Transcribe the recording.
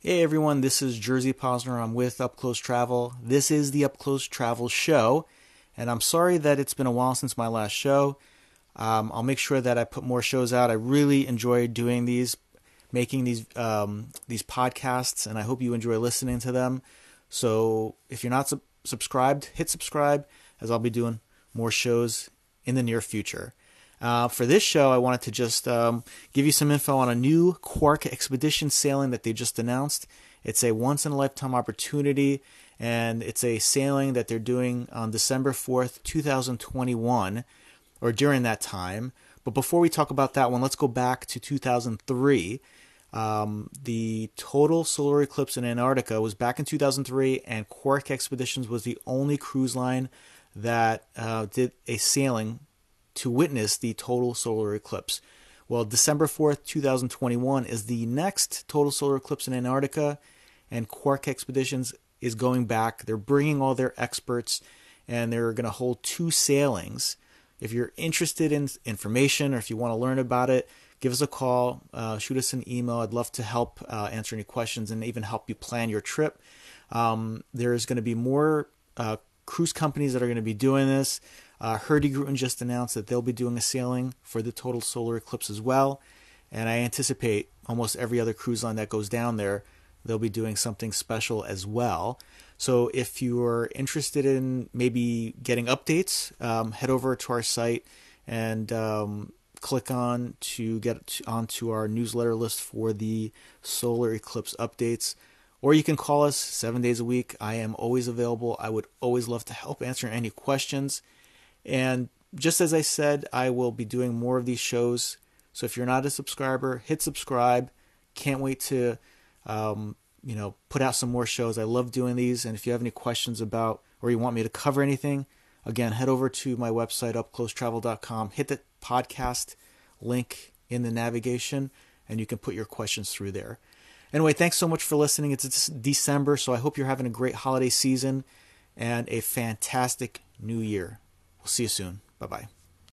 Hey everyone, this is Jersey Posner. I'm with Up Close Travel. This is the Up Close Travel show, and I'm sorry that it's been a while since my last show. Um, I'll make sure that I put more shows out. I really enjoy doing these, making these um, these podcasts, and I hope you enjoy listening to them. So if you're not sub- subscribed, hit subscribe, as I'll be doing more shows in the near future. Uh, for this show, I wanted to just um, give you some info on a new Quark expedition sailing that they just announced. It's a once in a lifetime opportunity, and it's a sailing that they're doing on December 4th, 2021, or during that time. But before we talk about that one, let's go back to 2003. Um, the total solar eclipse in Antarctica was back in 2003, and Quark Expeditions was the only cruise line that uh, did a sailing to witness the total solar eclipse. Well, December 4th, 2021 is the next total solar eclipse in Antarctica, and Quark Expeditions is going back. They're bringing all their experts, and they're going to hold two sailings. If you're interested in information or if you want to learn about it, give us a call, uh, shoot us an email. I'd love to help uh, answer any questions and even help you plan your trip. Um, there's going to be more uh, cruise companies that are going to be doing this. Uh, Hurtigruten just announced that they'll be doing a sailing for the total solar eclipse as well. And I anticipate almost every other cruise line that goes down there, they'll be doing something special as well. So if you're interested in maybe getting updates, um, head over to our site and um, click on to get onto our newsletter list for the solar eclipse updates. Or you can call us seven days a week. I am always available. I would always love to help answer any questions. And just as I said, I will be doing more of these shows. So if you're not a subscriber, hit subscribe. Can't wait to, um, you know, put out some more shows. I love doing these. And if you have any questions about or you want me to cover anything, again, head over to my website, upclosetravel.com. Hit the podcast link in the navigation, and you can put your questions through there. Anyway, thanks so much for listening. It's December, so I hope you're having a great holiday season and a fantastic new year. We'll see you soon. Bye bye.